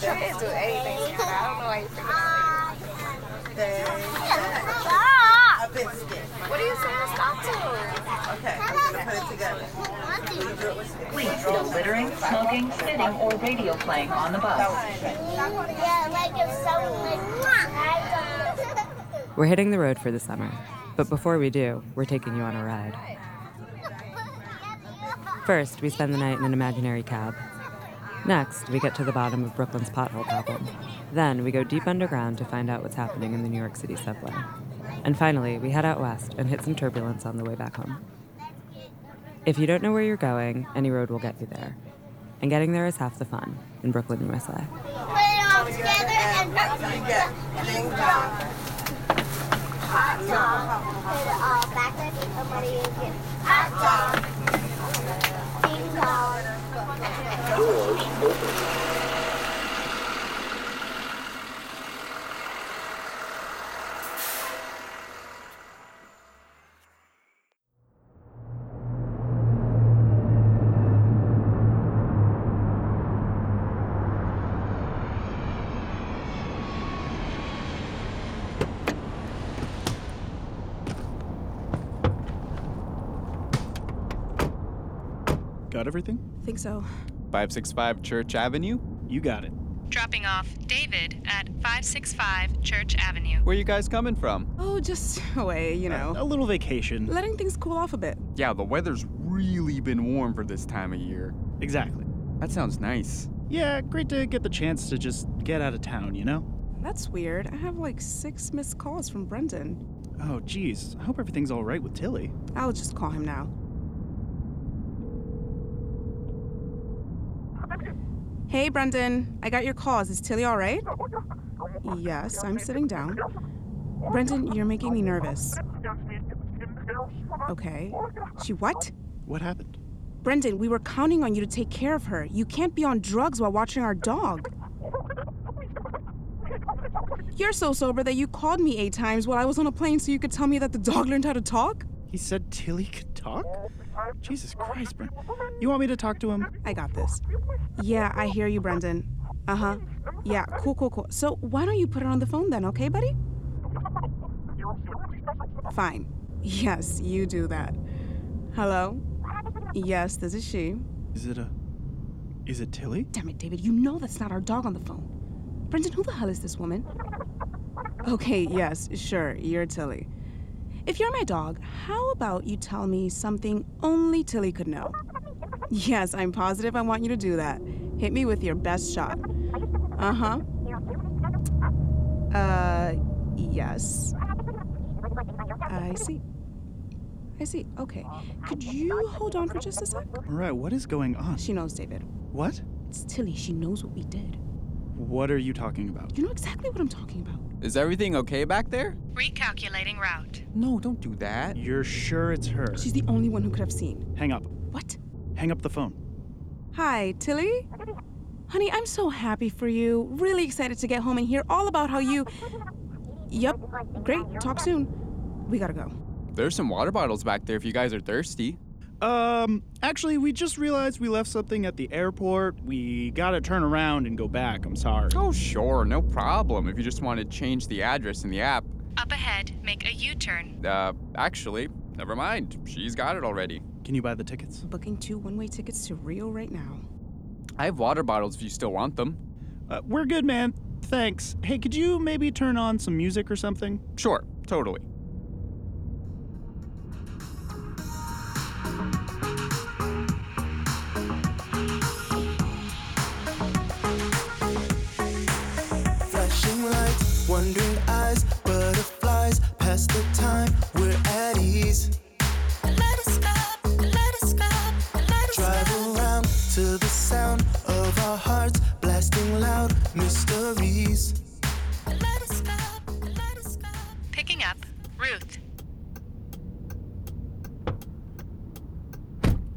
Trey do anything together. I don't know why you think They a biscuit. What are you saying stop to? Okay, I'm gonna put it together. Will you do it with me? Please no littering, smoking, spitting, or radio playing on the bus. Yeah, like if someone We're hitting the road for the summer, but before we do, we're taking you on a ride. First, we spend the night in an imaginary cab. Next, we get to the bottom of Brooklyn's pothole problem. Then, we go deep underground to find out what's happening in the New York City subway. And finally, we head out west and hit some turbulence on the way back home. If you don't know where you're going, any road will get you there. And getting there is half the fun in Brooklyn, USA. put it all together and You get ding hot dog. Put it all backwards and what do you get? Hot dog. Ding dong. Got everything? Think so. 565 Church Avenue? You got it. Dropping off David at 565 Church Avenue. Where you guys coming from? Oh, just away, you know. A little vacation. Letting things cool off a bit. Yeah, the weather's really been warm for this time of year. Exactly. That sounds nice. Yeah, great to get the chance to just get out of town, you know? That's weird. I have like six missed calls from Brendan. Oh, geez. I hope everything's all right with Tilly. I'll just call him now. Hey, Brendan. I got your calls. Is Tilly all right? Oh, yes, I'm sitting down. Brendan, you're making me nervous. Okay. She what? What happened? Brendan, we were counting on you to take care of her. You can't be on drugs while watching our dog. You're so sober that you called me eight times while I was on a plane so you could tell me that the dog learned how to talk? He said Tilly could talk? Jesus Christ, Brent. You want me to talk to him? I got this. Yeah, I hear you, Brendan. Uh huh. Yeah, cool, cool, cool. So why don't you put her on the phone then, okay, buddy? Fine. Yes, you do that. Hello? Yes, this is she. Is it a. Is it Tilly? Damn it, David, you know that's not our dog on the phone. Brendan, who the hell is this woman? Okay, yes, sure, you're Tilly. If you're my dog, how about you tell me something only Tilly could know? Yes, I'm positive I want you to do that. Hit me with your best shot. Uh huh. Uh, yes. I see. I see. Okay. Could you hold on for just a sec? All right, what is going on? She knows, David. What? It's Tilly. She knows what we did. What are you talking about? You know exactly what I'm talking about. Is everything okay back there? Recalculating route. No, don't do that. You're sure it's her? She's the only one who could have seen. Hang up. What? Hang up the phone. Hi, Tilly? Honey, I'm so happy for you. Really excited to get home and hear all about how you. Yep. Great. Talk soon. We gotta go. There's some water bottles back there if you guys are thirsty. Um, actually, we just realized we left something at the airport. We gotta turn around and go back. I'm sorry. Oh, sure, no problem. If you just want to change the address in the app. Up ahead, make a U turn. Uh, actually, never mind. She's got it already. Can you buy the tickets? Booking two one way tickets to Rio right now. I have water bottles if you still want them. Uh, we're good, man. Thanks. Hey, could you maybe turn on some music or something? Sure, totally. Sound of our hearts blasting loud mysteries. Picking up Ruth.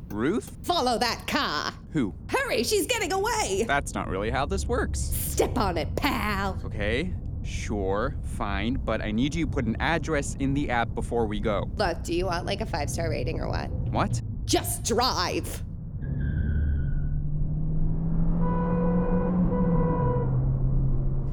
Ruth? Follow that car. Who? Hurry, she's getting away. That's not really how this works. Step on it, pal. Okay, sure, fine, but I need you to put an address in the app before we go. Look, do you want like a five star rating or what? What? Just drive.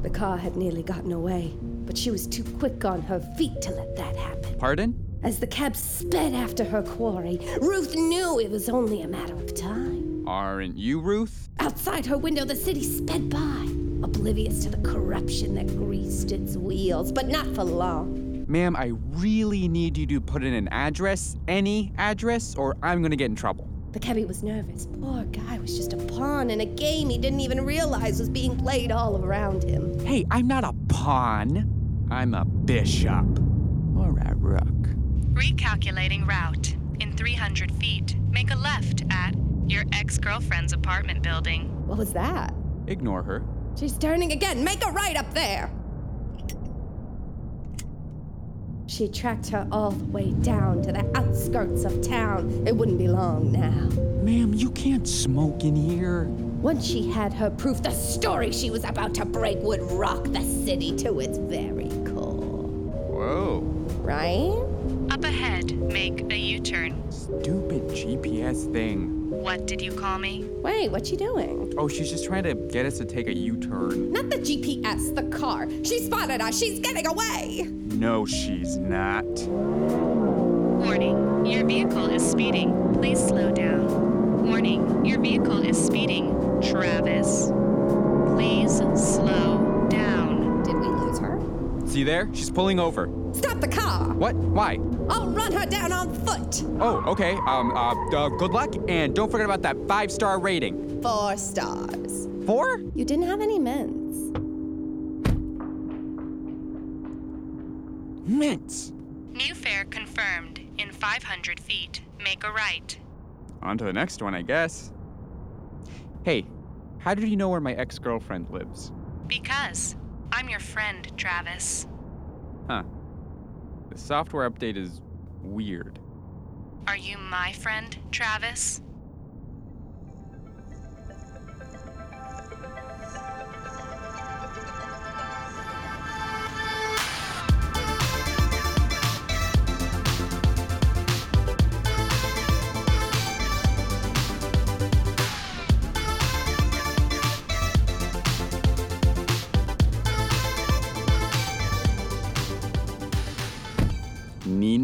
The car had nearly gotten away, but she was too quick on her feet to let that happen. Pardon? As the cab sped after her quarry, Ruth knew it was only a matter of time. Aren't you Ruth? Outside her window, the city sped by, oblivious to the corruption that greased its wheels, but not for long. Ma'am, I really need you to put in an address, any address, or I'm gonna get in trouble. The cabbie was nervous. Poor guy was just a pawn in a game he didn't even realize was being played all around him. Hey, I'm not a pawn. I'm a bishop. Or a rook. Recalculating route. In 300 feet, make a left at your ex girlfriend's apartment building. What was that? Ignore her. She's turning again. Make a right up there. She tracked her all the way down to the outskirts of town. It wouldn't be long now. Ma'am, you can't smoke in here. Once she had her proof, the story she was about to break would rock the city to its very core. Whoa. Right? Up ahead, make a U turn. Stupid GPS thing. What did you call me? Wait, what's she doing? Oh, she's just trying to get us to take a U turn. Not the GPS, the car. She spotted us. She's getting away. No, she's not. Warning, your vehicle is speeding. Please slow down. Warning, your vehicle is speeding. Travis. Please slow down. Did we lose her? See there? She's pulling over. Stop the car. What? Why? I'll run her down on foot. Oh, okay. Um, uh, uh, good luck, and don't forget about that five star rating. Four stars. Four? You didn't have any mints. Mints. New fare confirmed. In 500 feet, make a right. On to the next one, I guess. Hey, how did you know where my ex girlfriend lives? Because I'm your friend, Travis. Huh. The software update is weird. Are you my friend, Travis?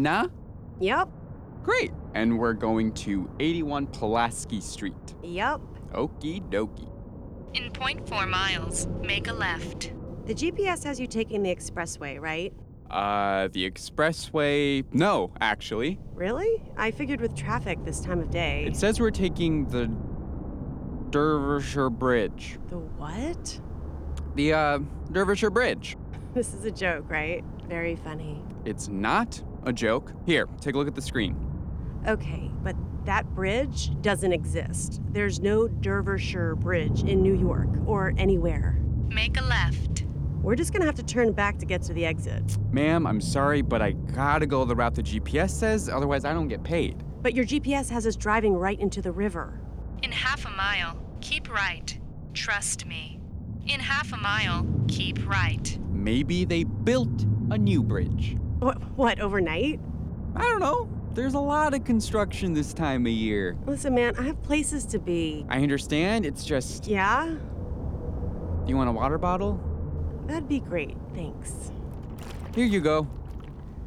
Nina? Yep. Great. And we're going to 81 Pulaski Street. Yep. Okie dokie. In 0.4 miles, make a left. The GPS has you taking the expressway, right? Uh, the expressway. No, actually. Really? I figured with traffic this time of day. It says we're taking the Derbyshire Bridge. The what? The, uh, Derbyshire Bridge. This is a joke, right? Very funny. It's not a joke. Here, take a look at the screen. Okay, but that bridge doesn't exist. There's no Derbyshire Bridge in New York or anywhere. Make a left. We're just gonna have to turn back to get to the exit. Ma'am, I'm sorry, but I gotta go the route the GPS says, otherwise, I don't get paid. But your GPS has us driving right into the river. In half a mile, keep right. Trust me. In half a mile, keep right. Maybe they built a new bridge. What, what overnight? I don't know. There's a lot of construction this time of year. Listen, man, I have places to be. I understand, it's just. Yeah? Do you want a water bottle? That'd be great. Thanks. Here you go.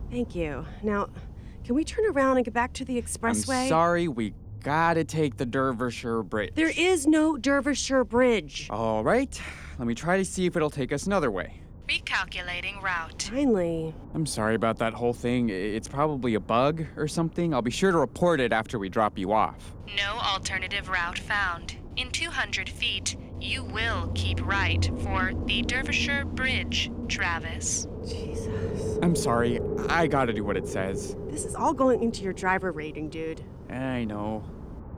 Thank you. Now, can we turn around and get back to the expressway? I'm sorry, we gotta take the Derbyshire Bridge. There is no Derbyshire Bridge. All right, let me try to see if it'll take us another way. Recalculating route. Finally. I'm sorry about that whole thing. It's probably a bug or something. I'll be sure to report it after we drop you off. No alternative route found. In 200 feet, you will keep right for the Derbyshire Bridge, Travis. Jesus. I'm sorry, I gotta do what it says. This is all going into your driver rating, dude. I know.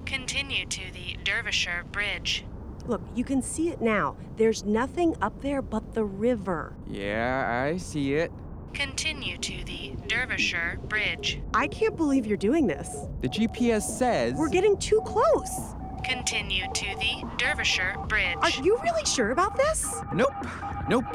Continue to the Derbyshire Bridge. Look, you can see it now. There's nothing up there but the river. Yeah, I see it. Continue to the Derbyshire Bridge. I can't believe you're doing this. The GPS says. We're getting too close. Continue to the Derbyshire Bridge. Are you really sure about this? Nope. Nope.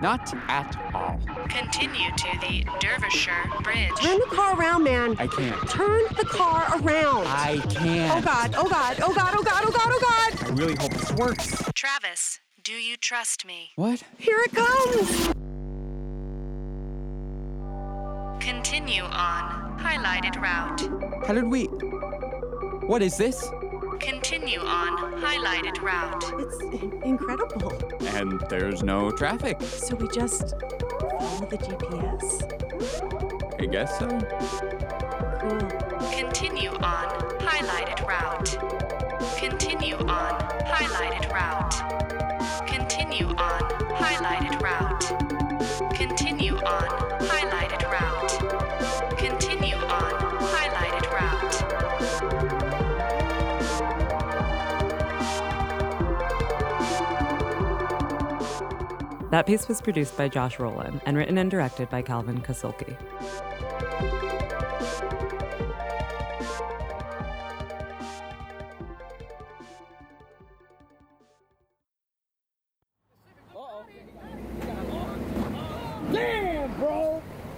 Not at all. Continue to the Derbyshire Bridge. Turn the car around, man. I can't. Turn the car around. I can't. Oh God, oh God, oh God, oh God, oh God, oh God. I really hope this works. Travis, Do you trust me? What? Here it comes! Continue on highlighted route. How did we. What is this? Continue on highlighted route. It's incredible. And there's no traffic. So we just follow the GPS? I guess so. Cool. Continue on highlighted route. Continue on highlighted route. Continue on highlighted route. Continue on That piece was produced by Josh Rowland and written and directed by Calvin Kasulki.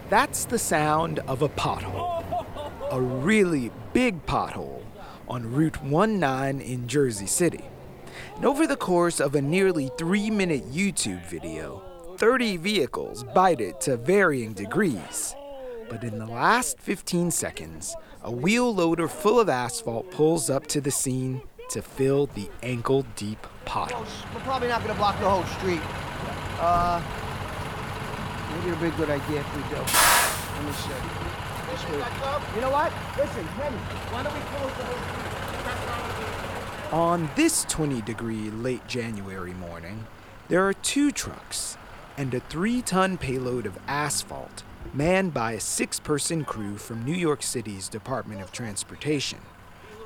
That's the sound of a pothole. A really big pothole on Route 19 in Jersey City. And over the course of a nearly three minute YouTube video, 30 vehicles bite it to varying degrees. But in the last 15 seconds, a wheel loader full of asphalt pulls up to the scene to fill the ankle deep pothole. We're probably not going to block the whole street. Uh, maybe it'll be a good idea if we do. Let me see. This. You know what? Listen, Kenny, why don't we close the whole street? On this 20 degree late January morning, there are two trucks and a three ton payload of asphalt manned by a six person crew from New York City's Department of Transportation,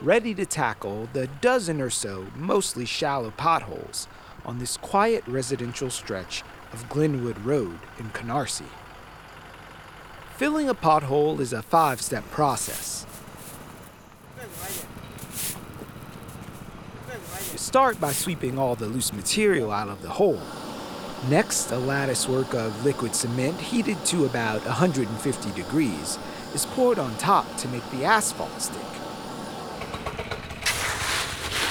ready to tackle the dozen or so mostly shallow potholes on this quiet residential stretch of Glenwood Road in Canarsie. Filling a pothole is a five step process. Start by sweeping all the loose material out of the hole. Next, a lattice work of liquid cement heated to about 150 degrees is poured on top to make the asphalt stick.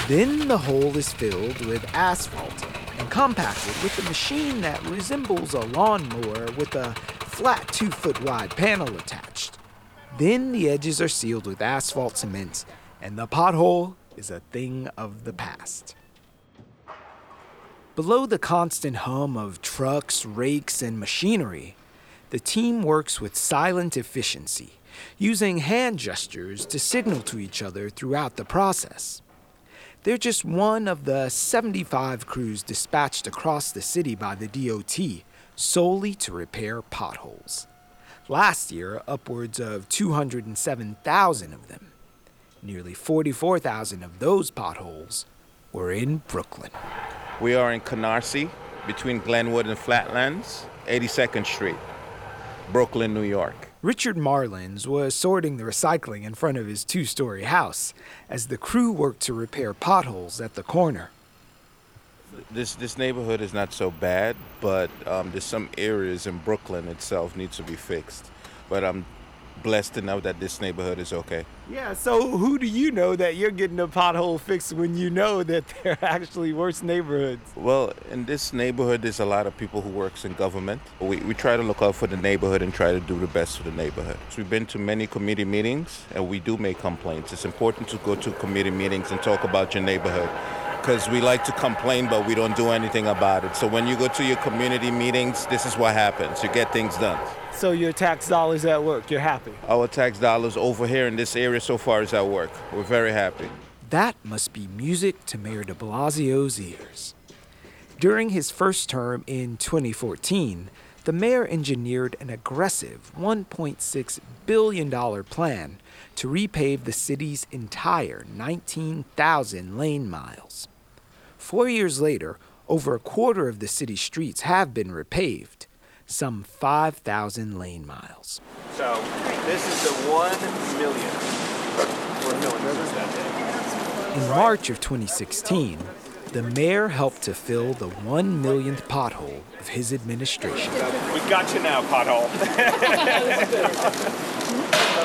Then the hole is filled with asphalt and compacted with a machine that resembles a lawnmower with a flat two foot wide panel attached. Then the edges are sealed with asphalt cement, and the pothole is a thing of the past. Below the constant hum of trucks, rakes, and machinery, the team works with silent efficiency, using hand gestures to signal to each other throughout the process. They're just one of the 75 crews dispatched across the city by the DOT solely to repair potholes. Last year, upwards of 207,000 of them. Nearly 44,000 of those potholes were in Brooklyn. We are in Canarsie, between Glenwood and Flatlands, 82nd Street, Brooklyn, New York. Richard Marlins was sorting the recycling in front of his two story house as the crew worked to repair potholes at the corner. This this neighborhood is not so bad, but um, there's some areas in Brooklyn itself needs to be fixed. But I'm blessed to know that this neighborhood is okay. Yeah, so who do you know that you're getting a pothole fixed when you know that they're actually worse neighborhoods? Well, in this neighborhood, there's a lot of people who works in government. We, we try to look out for the neighborhood and try to do the best for the neighborhood. So we've been to many committee meetings and we do make complaints. It's important to go to committee meetings and talk about your neighborhood because we like to complain, but we don't do anything about it. So when you go to your community meetings, this is what happens. You get things done. So your tax dollars at work, you're happy? Our tax dollars over here in this area so far is at work. We're very happy. That must be music to Mayor de Blasio's ears. During his first term in 2014, the mayor engineered an aggressive $1.6 billion plan to repave the city's entire 19,000 lane miles. Four years later, over a quarter of the city's streets have been repaved, some 5,000 lane miles. So this is the one million. We're filling rivers that day. In March of 2016, the mayor helped to fill the one millionth pothole of his administration. We got you now, pothole.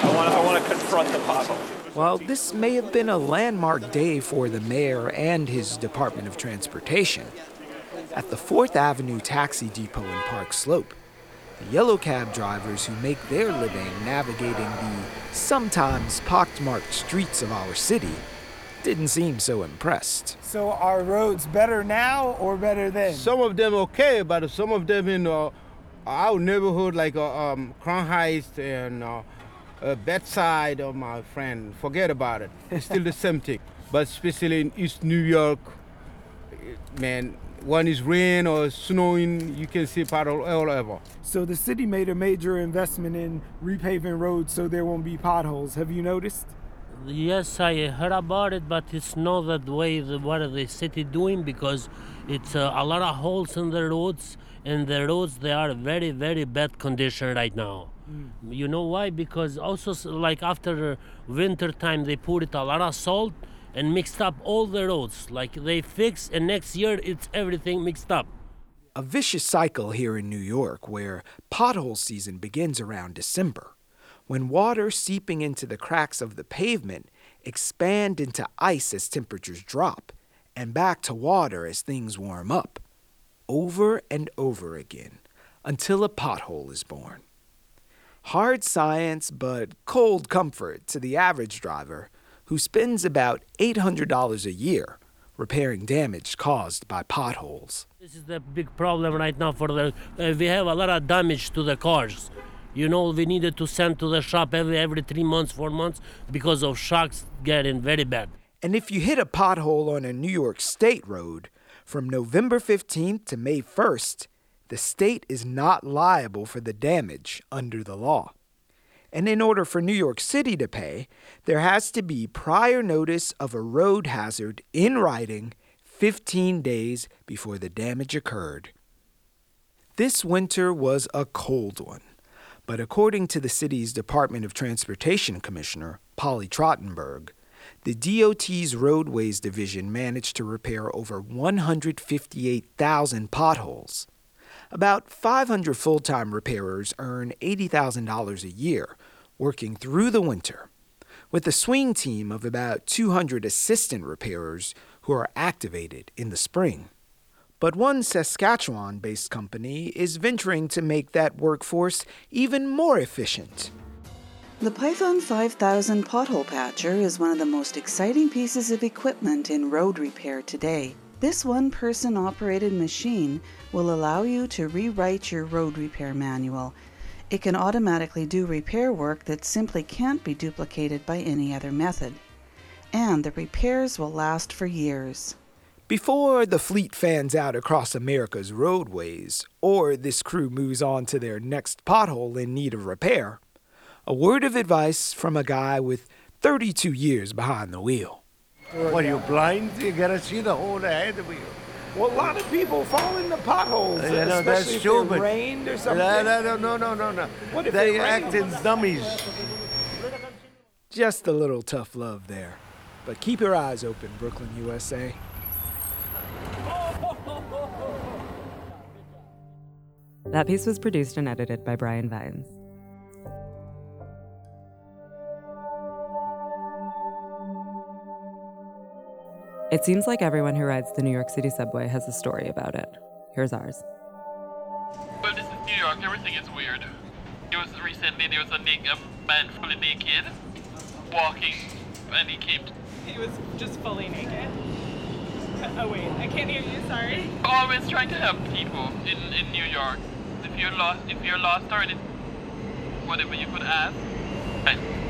I want to confront the pothole. While this may have been a landmark day for the mayor and his Department of Transportation, at the 4th Avenue Taxi Depot in Park Slope. The yellow cab drivers who make their living navigating the sometimes pockmarked streets of our city didn't seem so impressed. So are roads better now or better then? Some of them okay, but some of them in uh, our neighborhood, like uh, um, Crown Heights and uh, uh, Bed-Stuy, of my friend, forget about it. It's still the same thing. But especially in East New York, man, when it's rain or snowing, you can see pothole all over. So the city made a major investment in repaving roads so there won't be potholes. Have you noticed? Yes, I heard about it, but it's not that way. The, what the city doing because it's uh, a lot of holes in the roads, and the roads they are very very bad condition right now. Mm. You know why? Because also like after winter time they put it a lot of salt and mixed up all the roads. Like they fix, and next year it's everything mixed up. A vicious cycle here in New York where pothole season begins around December when water seeping into the cracks of the pavement expand into ice as temperatures drop, and back to water as things warm up, over and over again, until a pothole is born. Hard science, but cold comfort to the average driver who spends about $800 a year repairing damage caused by potholes. This is the big problem right now for the uh, we have a lot of damage to the cars you know, we needed to send to the shop every every three months, four months because of shocks getting very bad. And if you hit a pothole on a New York State road from November 15th to May 1st, the state is not liable for the damage under the law. And in order for New York City to pay, there has to be prior notice of a road hazard in writing 15 days before the damage occurred. This winter was a cold one. But according to the city's Department of Transportation Commissioner, Polly Trottenberg, the DOT's Roadways Division managed to repair over 158,000 potholes. About 500 full time repairers earn $80,000 a year, working through the winter, with a swing team of about 200 assistant repairers who are activated in the spring. But one Saskatchewan based company is venturing to make that workforce even more efficient. The Python 5000 pothole patcher is one of the most exciting pieces of equipment in road repair today. This one person operated machine will allow you to rewrite your road repair manual. It can automatically do repair work that simply can't be duplicated by any other method. And the repairs will last for years. Before the fleet fans out across America's roadways, or this crew moves on to their next pothole in need of repair, a word of advice from a guy with 32 years behind the wheel. What are you blind? You gotta see the hole ahead of you. Well, a lot of people fall into potholes, Yeah, no, especially that's if stupid. it rained or something. No, no, no, no, no, no, no. What if they act rained? as dummies. Just a little tough love there. But keep your eyes open, Brooklyn, USA. That piece was produced and edited by Brian Vines. It seems like everyone who rides the New York City subway has a story about it. Here's ours. Well, this is New York. Everything is weird. There was recently there was a, naked, a uh, man fully naked walking, and he came. He was just fully naked. Uh, oh wait, I can't hear you. Sorry. Oh, Always trying to help people in, in New York. If you're lost, if you're lost or anything, whatever you could ask. Right.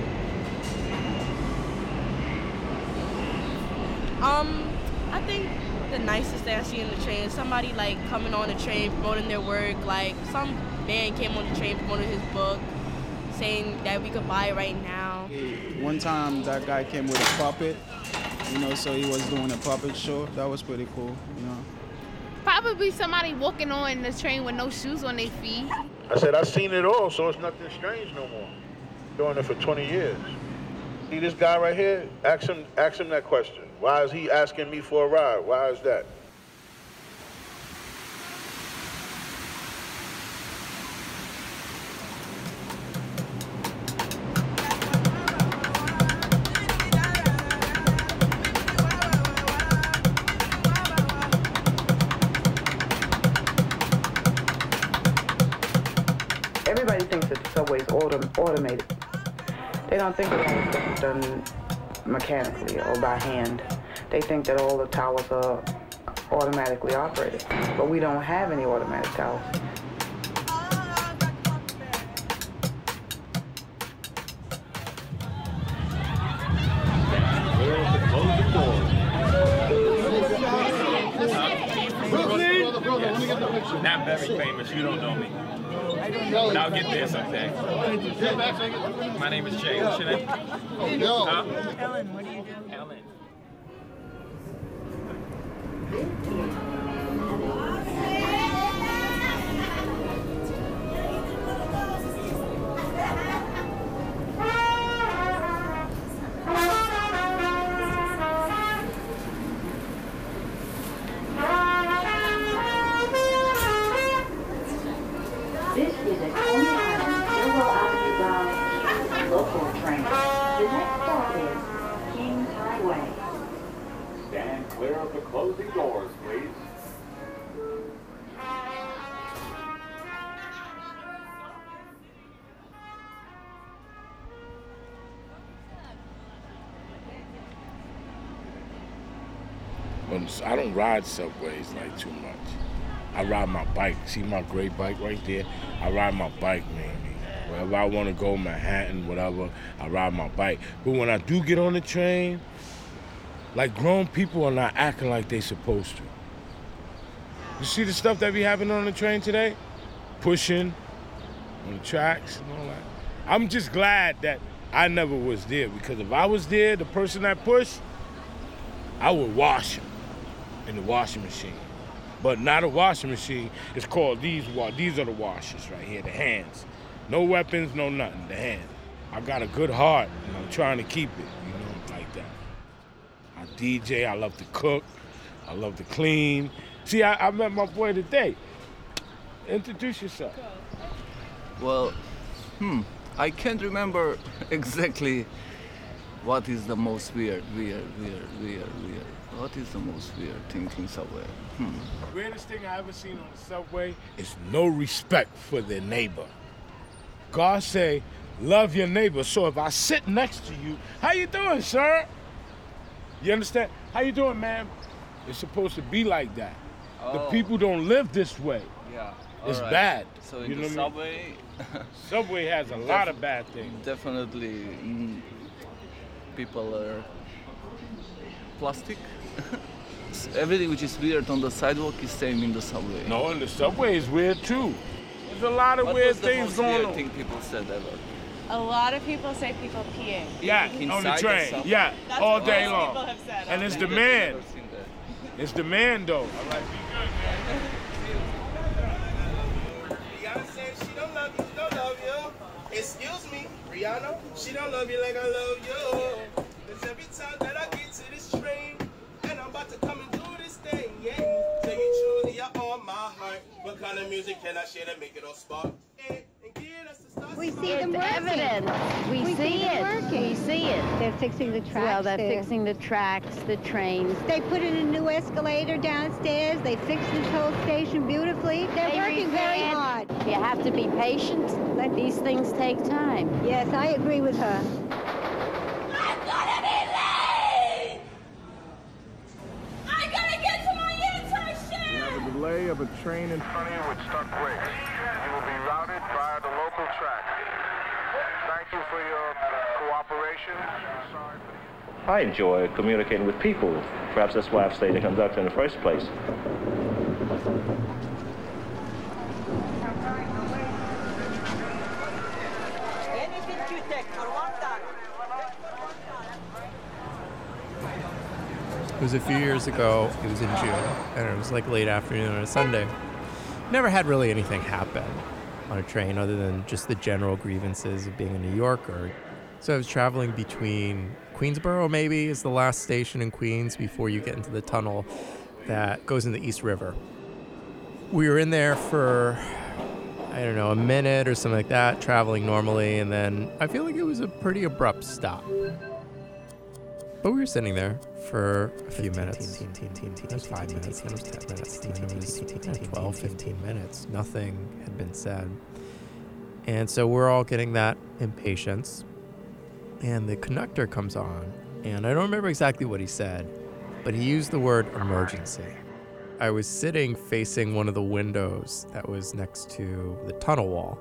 Um, I think the nicest thing I see in the train is somebody like coming on the train promoting their work. Like some man came on the train promoting his book, saying that we could buy it right now. One time that guy came with a puppet, you know, so he was doing a puppet show. That was pretty cool, you know. Probably somebody walking on the train with no shoes on their feet. I said, I've seen it all, so it's nothing strange no more. Doing it for 20 years. See this guy right here? Ask him, ask him that question. Why is he asking me for a ride? Why is that? Everybody thinks that the subway autom- automated. They don't think about is done mechanically or by hand. They think that all the towers are automatically operated, but we don't have any automatic towers. Not very famous. You don't know me. But I'll get this, okay? My name is Jay. What's your name? Huh? Ellen, what do you do? When I don't ride subways like too much. I ride my bike. See my gray bike right there? I ride my bike mainly. Wherever I want to go, Manhattan, whatever, I ride my bike. But when I do get on the train, like grown people are not acting like they supposed to. You see the stuff that be happening on the train today? Pushing on the tracks and all that. I'm just glad that I never was there because if I was there, the person that pushed, I would wash him in the washing machine. But not a washing machine. It's called these wa- these are the washers right here, the hands. No weapons, no nothing, the hand. I got a good heart and I'm trying to keep it, you know, like that. I DJ, I love to cook, I love to clean. See, I, I met my boy today. Introduce yourself. Well, hmm, I can't remember exactly what is the most weird, weird, weird, weird, weird. What is the most weird thing in subway? Hmm. Weirdest thing I ever seen on the subway is no respect for their neighbor. God say, love your neighbor. So if I sit next to you, how you doing, sir? You understand? How you doing, ma'am? It's supposed to be like that. The Oh. people don't live this way. Yeah. It's alright. bad. So in You the subway. Subway has a lot of bad things. Definitely, mm, people are plastic. Everything which is weird on the sidewalk is same in the subway. No, and the subway is weird too. There's a lot of what weird was the things most going weird on. thing people said ever? A lot of people say people peeing. Yeah, on the Inside the train. Yeah, That's all day long. people have said and it's day. the man. It's the man though. All right, Rihanna says she don't love you, she don't love you. Excuse me, Rihanna, she don't love you like I love you. Cause every time about to come and do this thing, yeah. Tell you truly, you're on my heart. What kind of music can I share to make it all spark? And get us to start We see It's them working. evident. We, We see, see it. working. We see it. They're fixing the tracks Well, they're there. fixing the tracks, the trains. They put in a new escalator downstairs. They fixed this whole station beautifully. They're They working very hard. You have to be patient. Let these things take time. Yes, I agree with her. I gotta get to my We have a delay of a train in front of you with stuck brakes. You will be routed via the local track. Thank you for your cooperation. I enjoy communicating with people. Perhaps that's why I've stayed a conductor in the first place. It was a few years ago. It was in June, and it was like late afternoon on a Sunday. Never had really anything happen on a train other than just the general grievances of being a New Yorker. So I was traveling between Queensboro, maybe, is the last station in Queens before you get into the tunnel that goes in the East River. We were in there for, I don't know, a minute or something like that, traveling normally, and then I feel like it was a pretty abrupt stop. But we were sitting there for a few minutes. Five minutes, then it was 10 minutes, then it was yeah, 12, 15 minutes. Nothing had been said. And so we're all getting that impatience. And the conductor comes on, and I don't remember exactly what he said, but he used the word emergency. I was sitting facing one of the windows that was next to the tunnel wall.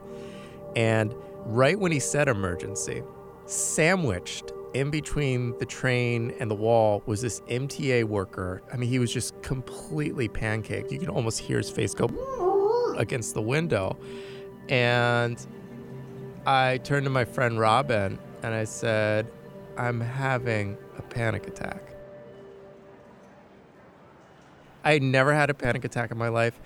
And right when he said emergency, sandwiched in between the train and the wall was this MTA worker. I mean, he was just completely pancaked. You can almost hear his face go against the window. And I turned to my friend Robin and I said, I'm having a panic attack. I never had a panic attack in my life.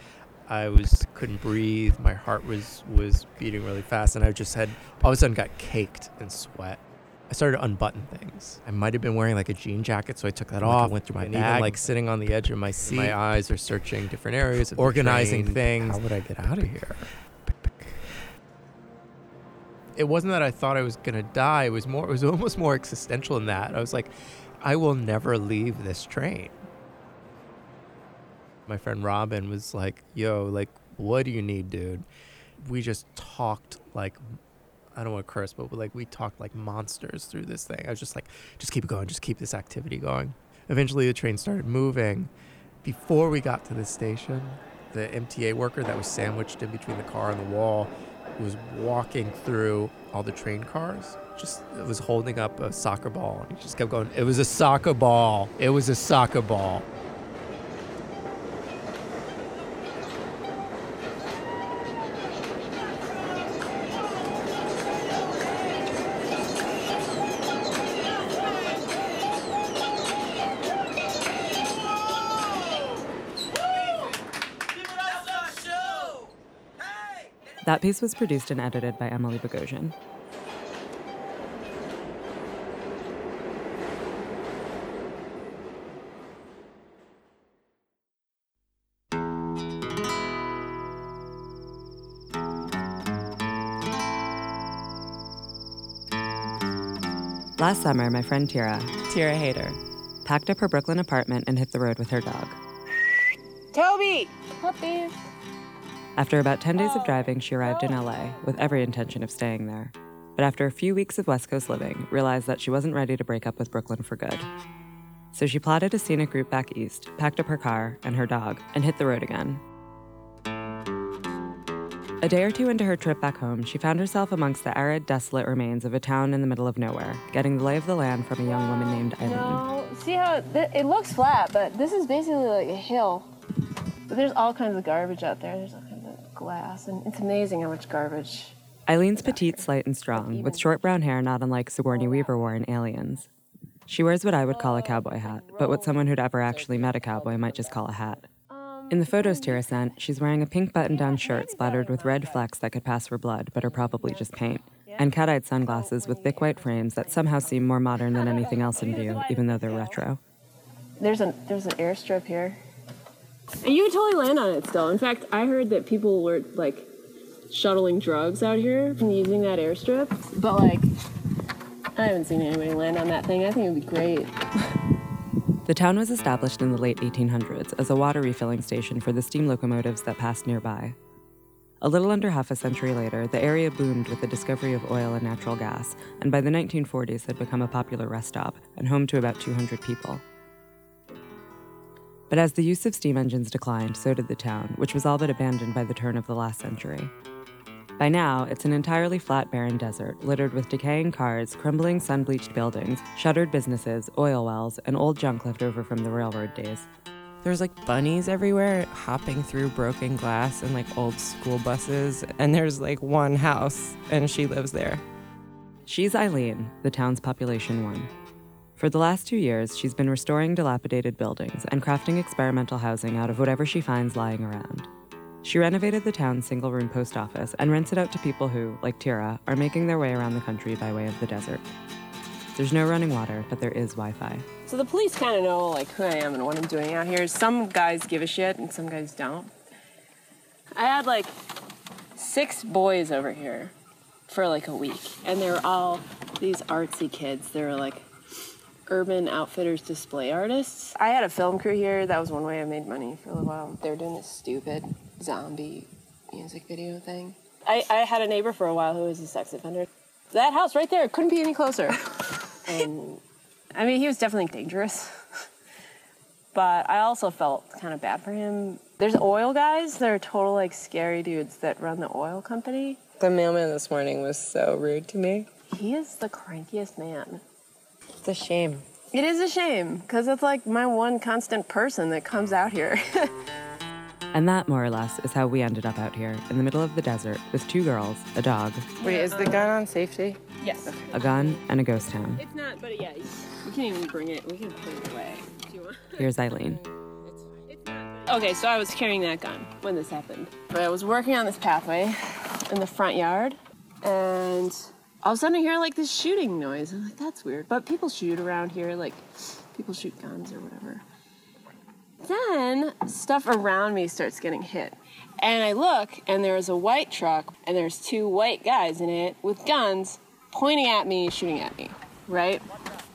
I was couldn't breathe. My heart was was beating really fast, and I just had all of a sudden got caked in sweat. I started to unbutton things. I might have been wearing like a jean jacket, so I took that off. And went through my and bag. Even like sitting on the edge of my seat, my eyes are searching different areas, organizing things. How would I get out of here? It wasn't that I thought I was gonna die. It was more. It was almost more existential than that. I was like, I will never leave this train my friend Robin was like, "Yo, like, what do you need, dude?" We just talked like, I don't want to curse, but like we talked like monsters through this thing. I was just like, "Just keep it going, just keep this activity going." Eventually, the train started moving. Before we got to the station, the MTA worker that was sandwiched in between the car and the wall was walking through all the train cars. Just was holding up a soccer ball, and he just kept going. It was a soccer ball. It was a soccer ball. That piece was produced and edited by Emily Bogosian. Last summer, my friend Tira, Tira Hayter, packed up her Brooklyn apartment and hit the road with her dog. Toby! Puppy! After about 10 days of driving, she arrived in LA with every intention of staying there. But after a few weeks of West Coast living, realized that she wasn't ready to break up with Brooklyn for good. So she plotted a scenic route back east, packed up her car and her dog, and hit the road again. A day or two into her trip back home, she found herself amongst the arid, desolate remains of a town in the middle of nowhere, getting the lay of the land from a young woman named Eileen. No, see how it, it looks flat, but this is basically like a hill. But there's all kinds of garbage out there. There's glass, and it's amazing how much garbage. Eileen's petite, slight, and strong, with short brown hair not unlike Sigourney Weaver wore in Aliens. She wears what I would call a cowboy hat, but what someone who'd ever actually met a cowboy might just call a hat. In the photos Tira sent, she's wearing a pink button down shirt splattered with red flecks that could pass for blood, but are probably just paint, and cat eyed sunglasses with thick white frames that somehow seem more modern than anything else in view, even though they're retro. There's, a, there's an airstrip here. And you could totally land on it still. In fact, I heard that people were like shuttling drugs out here and using that airstrip. But like, I haven't seen anybody land on that thing. I think it would be great. The town was established in the late 1800s as a water refilling station for the steam locomotives that passed nearby. A little under half a century later, the area boomed with the discovery of oil and natural gas, and by the 1940s had become a popular rest stop and home to about 200 people. But as the use of steam engines declined, so did the town, which was all but abandoned by the turn of the last century. By now, it's an entirely flat, barren desert, littered with decaying cars, crumbling, sun bleached buildings, shuttered businesses, oil wells, and old junk left over from the railroad days. There's like bunnies everywhere hopping through broken glass and like old school buses, and there's like one house, and she lives there. She's Eileen, the town's population one. For the last two years, she's been restoring dilapidated buildings and crafting experimental housing out of whatever she finds lying around. She renovated the town's single room post office and rents it out to people who, like Tira, are making their way around the country by way of the desert. There's no running water, but there is Wi Fi. So the police kind of know like who I am and what I'm doing out here. Some guys give a shit and some guys don't. I had like six boys over here for like a week, and they were all these artsy kids. They were like Urban Outfitters display artists. I had a film crew here. That was one way I made money for a little while. They were doing this stupid zombie music video thing. I, I had a neighbor for a while who was a sex offender. That house right there couldn't be any closer. and I mean, he was definitely dangerous. but I also felt kind of bad for him. There's oil guys that are total like scary dudes that run the oil company. The mailman this morning was so rude to me. He is the crankiest man. It's a shame. It is a shame because it's like my one constant person that comes out here. And that, more or less, is how we ended up out here in the middle of the desert with two girls, a dog, Wait, is the gun on safety? yes. a gun, and a ghost town. It's not, but yeah, you- we can even bring it. We can put it away. Do you want? Here's Eileen. Okay, so I was carrying that gun when this happened. But I was working on this pathway in the front yard, and all of a sudden I hear like this shooting noise. I'm like, that's weird. But people shoot around here, like people shoot guns or whatever. Then stuff around me starts getting hit. And I look, and there's a white truck, and there's two white guys in it with guns pointing at me, shooting at me, right?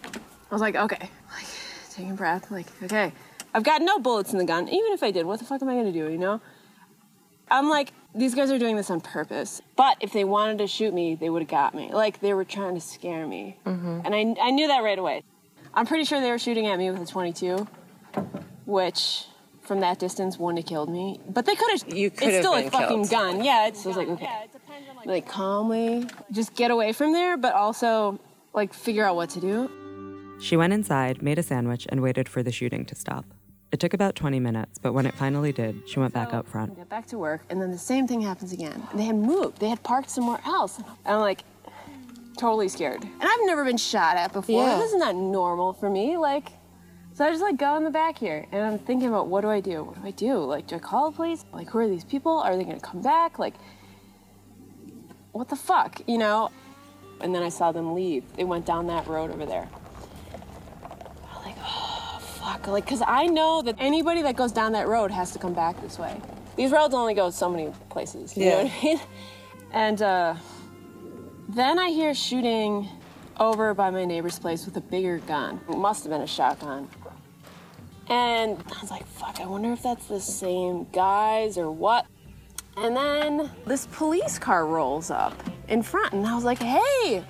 I was like, okay, like taking a breath, like, okay, I've got no bullets in the gun. Even if I did, what the fuck am I gonna do, you know? I'm like, these guys are doing this on purpose. But if they wanted to shoot me, they would have got me. Like, they were trying to scare me. Mm-hmm. And I, I knew that right away. I'm pretty sure they were shooting at me with a 22, which from that distance wouldn't have killed me. But they could have. You could It's have still been a fucking killed. gun. Yeah, it's, I was like, okay. Like, calmly, just get away from there, but also, like, figure out what to do. She went inside, made a sandwich, and waited for the shooting to stop. It took about 20 minutes, but when it finally did, she went back up front. I Get back to work, and then the same thing happens again. And they had moved. They had parked somewhere else. And I'm like, totally scared. And I've never been shot at before. Yeah. This is not normal for me. Like, so I just like go in the back here, and I'm thinking about what do I do? What do I do? Like, do I call the police? Like, who are these people? Are they gonna come back? Like, what the fuck? You know? And then I saw them leave. They went down that road over there. I was like, oh, fuck. Like, because I know that anybody that goes down that road has to come back this way. These roads only go so many places. You know Yeah. what I mean? And uh, then I hear shooting over by my neighbor's place with a bigger gun. It must have been a shotgun. And I was like, fuck, I wonder if that's the same guys or what. And then this police car rolls up in front, and I was like, hey,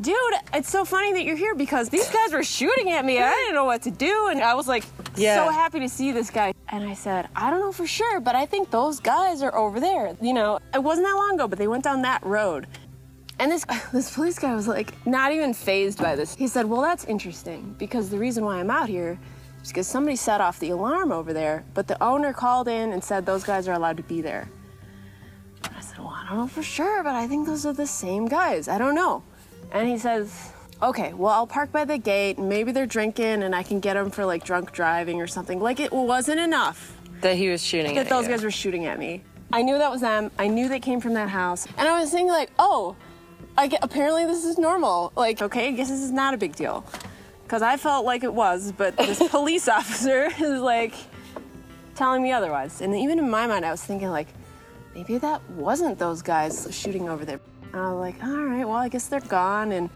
dude, it's so funny that you're here because these guys were shooting at me. I didn't know what to do. And I was like, Yeah. so happy to see this guy. And I said, I don't know for sure, but I think those guys are over there. You know, it wasn't that long ago, but they went down that road. And this this police guy was like not even fazed by this. He said, "Well, that's interesting because the reason why I'm out here is because somebody set off the alarm over there, but the owner called in and said those guys are allowed to be there." I said, "Well, I don't know for sure, but I think those are the same guys. I don't know." And he says, "Okay, well, I'll park by the gate. Maybe they're drinking, and I can get them for like drunk driving or something." Like it wasn't enough That he was shooting that at those you. guys were shooting at me. I knew that was them. I knew they came from that house. And I was thinking like, oh, I get, apparently this is normal. Like, okay, I guess this is not a big deal. Because I felt like it was, but this police officer is like telling me otherwise. And even in my mind, I was thinking like, maybe that wasn't those guys shooting over there. And I was like, all right, well, I guess they're gone. And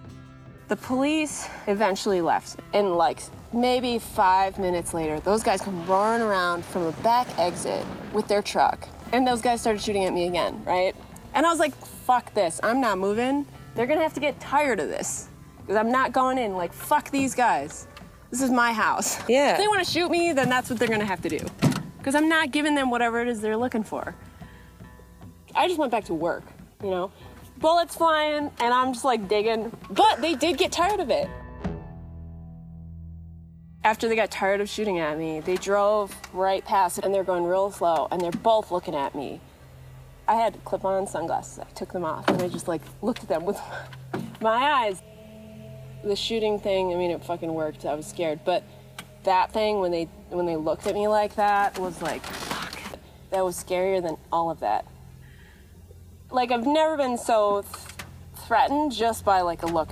the police eventually left. And like maybe five minutes later, those guys come roaring around from a back exit with their truck. And those guys started shooting at me again, right? And I was like, fuck this. I'm not moving. They're gonna have to get tired of this. Because I'm not going in. Like, fuck these guys. This is my house. Yeah. If they wanna shoot me, then that's what they're gonna have to do. Because I'm not giving them whatever it is they're looking for. I just went back to work, you know? Bullets flying, and I'm just like digging. But they did get tired of it. After they got tired of shooting at me, they drove right past and they're going real slow and they're both looking at me. I had clip on sunglasses. I took them off and I just like looked at them with my eyes. The shooting thing, I mean, it fucking worked. I was scared. But that thing, when they, when they looked at me like that, was like, fuck. That was scarier than all of that. Like, I've never been so th- threatened just by like a look.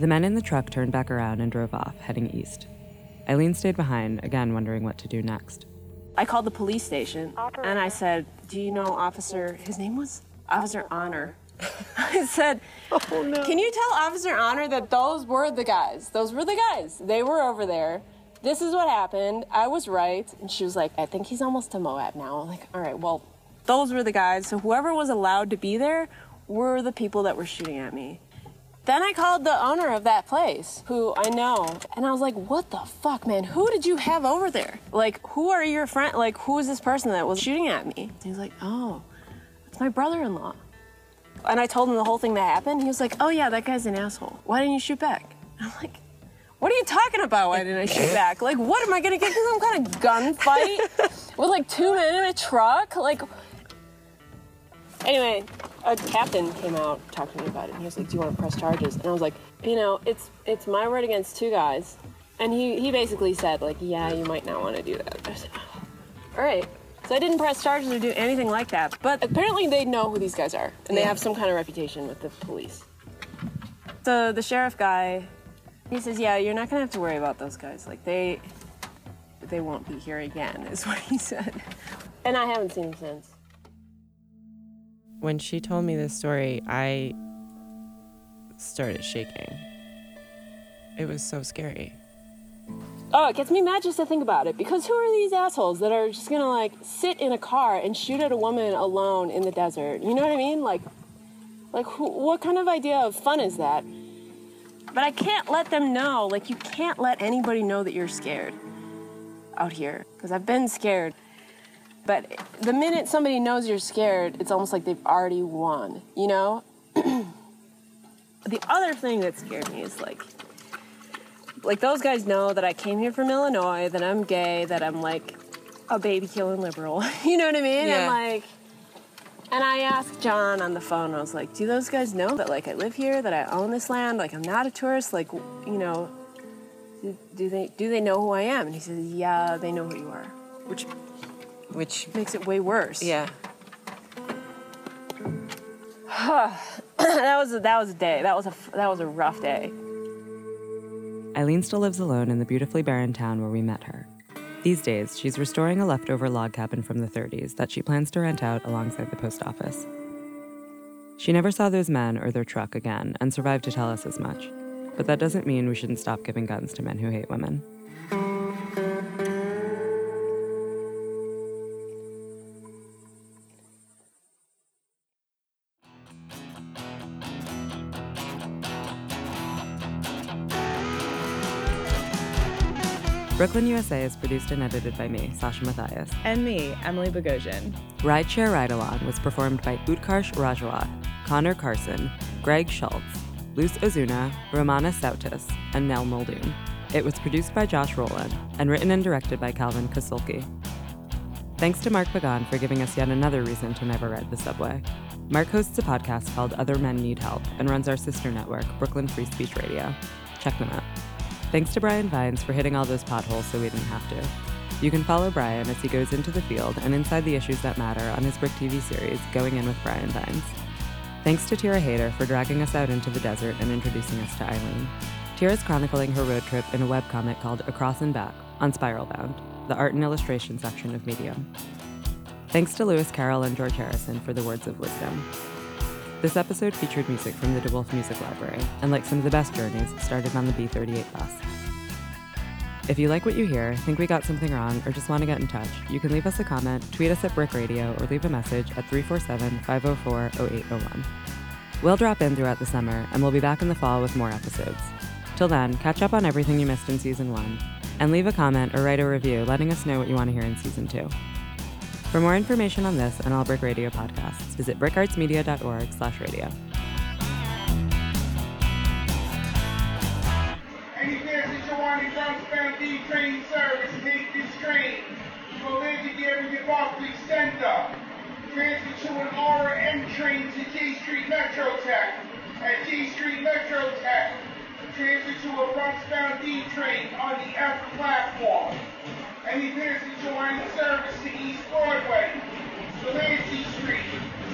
The men in the truck turned back around and drove off, heading east. Eileen stayed behind, again wondering what to do next. I called the police station and I said, Do you know Officer, his name was Officer Honor? I said, oh, Can you tell Officer Honor that those were the guys? Those were the guys. They were over there. This is what happened. I was right. And she was like, I think he's almost to Moab now. I'm like, All right, well, those were the guys. So whoever was allowed to be there were the people that were shooting at me. Then I called the owner of that place, who I know, and I was like, "What the fuck, man? Who did you have over there? Like, who are your friend? Like, who is this person that was shooting at me?" He's like, "Oh, it's my brother-in-law." And I told him the whole thing that happened. He was like, "Oh yeah, that guy's an asshole. Why didn't you shoot back?" I'm like, "What are you talking about? Why didn't I shoot back? Like, what am I gonna get into some kind of gunfight with like two men in a truck? Like." Anyway, a captain came out, talked to me about it, and he was like, "Do you want to press charges?" And I was like, "You know, it's it's my word against two guys." And he he basically said like, "Yeah, you might not want to do that." I said, "Oh, "All right." So I didn't press charges or do anything like that. But apparently they know who these guys are, and they have some kind of reputation with the police. So the sheriff guy, he says, "Yeah, you're not gonna have to worry about those guys. Like they they won't be here again," is what he said. And I haven't seen him since. When she told me this story, I started shaking. It was so scary. Oh, it gets me mad just to think about it. Because who are these assholes that are just gonna like sit in a car and shoot at a woman alone in the desert? You know what I mean? Like, like what kind of idea of fun is that? But I can't let them know. Like, you can't let anybody know that you're scared out here. Because I've been scared. But the minute somebody knows you're scared, it's almost like they've already won. You know? the other thing that scared me is like like those guys know that I came here from Illinois, that I'm gay, that I'm like a baby killing liberal. you know what I mean? Yeah. And like and I asked John on the phone, I was like, do those guys know that like I live here, that I own this land, like I'm not a tourist, like you know, do, do they do they know who I am? And he says, Yeah, they know who you are. Which which makes it way worse. Yeah. that was a, that was a day. That was a that was a rough day. Eileen still lives alone in the beautifully barren town where we met her. These days, she's restoring a leftover log cabin from the 30s that she plans to rent out alongside the post office. She never saw those men or their truck again and survived to tell us as much. But that doesn't mean we shouldn't stop giving guns to men who hate women. Brooklyn, USA is produced and edited by me, Sasha Matthias. And me, Emily Bogosian. Rideshare Ride Along was performed by Utkarsh Rajawat, Connor Carson, Greg Schultz, Luce Ozuna, Romana Sautis, and Nell Muldoon. It was produced by Josh Rowland and written and directed by Calvin Kasulke. Thanks to Mark Pagan for giving us yet another reason to never ride the subway. Mark hosts a podcast called Other Men Need Help and runs our sister network, Brooklyn Free Speech Radio. Check them out. Thanks to Brian Vines for hitting all those potholes so we didn't have to. You can follow Brian as he goes into the field and inside the issues that matter on his BRIC TV series, Going In with Brian Vines. Thanks to Tira Hayter for dragging us out into the desert and introducing us to Eileen. Tira's chronicling her road trip in a webcomic called Across and Back on Spiral Bound, the art and illustration section of Medium. Thanks to Lewis Carroll and George Harrison for the words of wisdom. This episode featured music from the DeWolfe Music Library, and like some of the best journeys, started on the B38 bus. If you like what you hear, think we got something wrong, or just want to get in touch, you can leave us a comment, tweet us at BRIC Radio, or leave a message at 347 504 0801. We'll drop in throughout the summer, and we'll be back in the fall with more episodes. Till then, catch up on everything you missed in season one, and leave a comment or write a review letting us know what you want to hear in season two. For more information on this and all BRIC Radio podcasts, visit bricartsmedia.org slash radio. Train service, take this train to Atlantic Avenue Barclays Center. Transfer to an RM train to Jay Street Metro Tech. At Jay Street Metro Tech, transfer to a Bronxbound D train on the F platform. Any passenger wanting service to East Broadway, Delancey Street,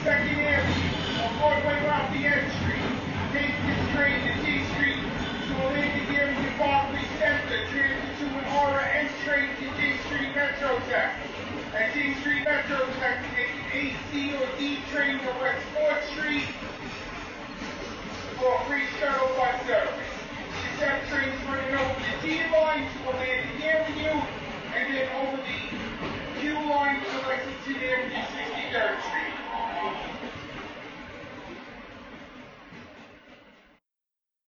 Second Avenue, or Broadway Lafayette Street, take this train to Jay Street. To Atlantic Avenue Barclays Center, transfer to an Aura N train to Jay Street Metro Tech. At Jay Street Metro Tech, take an AC or D train to West 4th Street. For a free shuttle bus service. The train's running over the D line to Atlantic Avenue and Indian Open Queue Line University near East 63rd Street.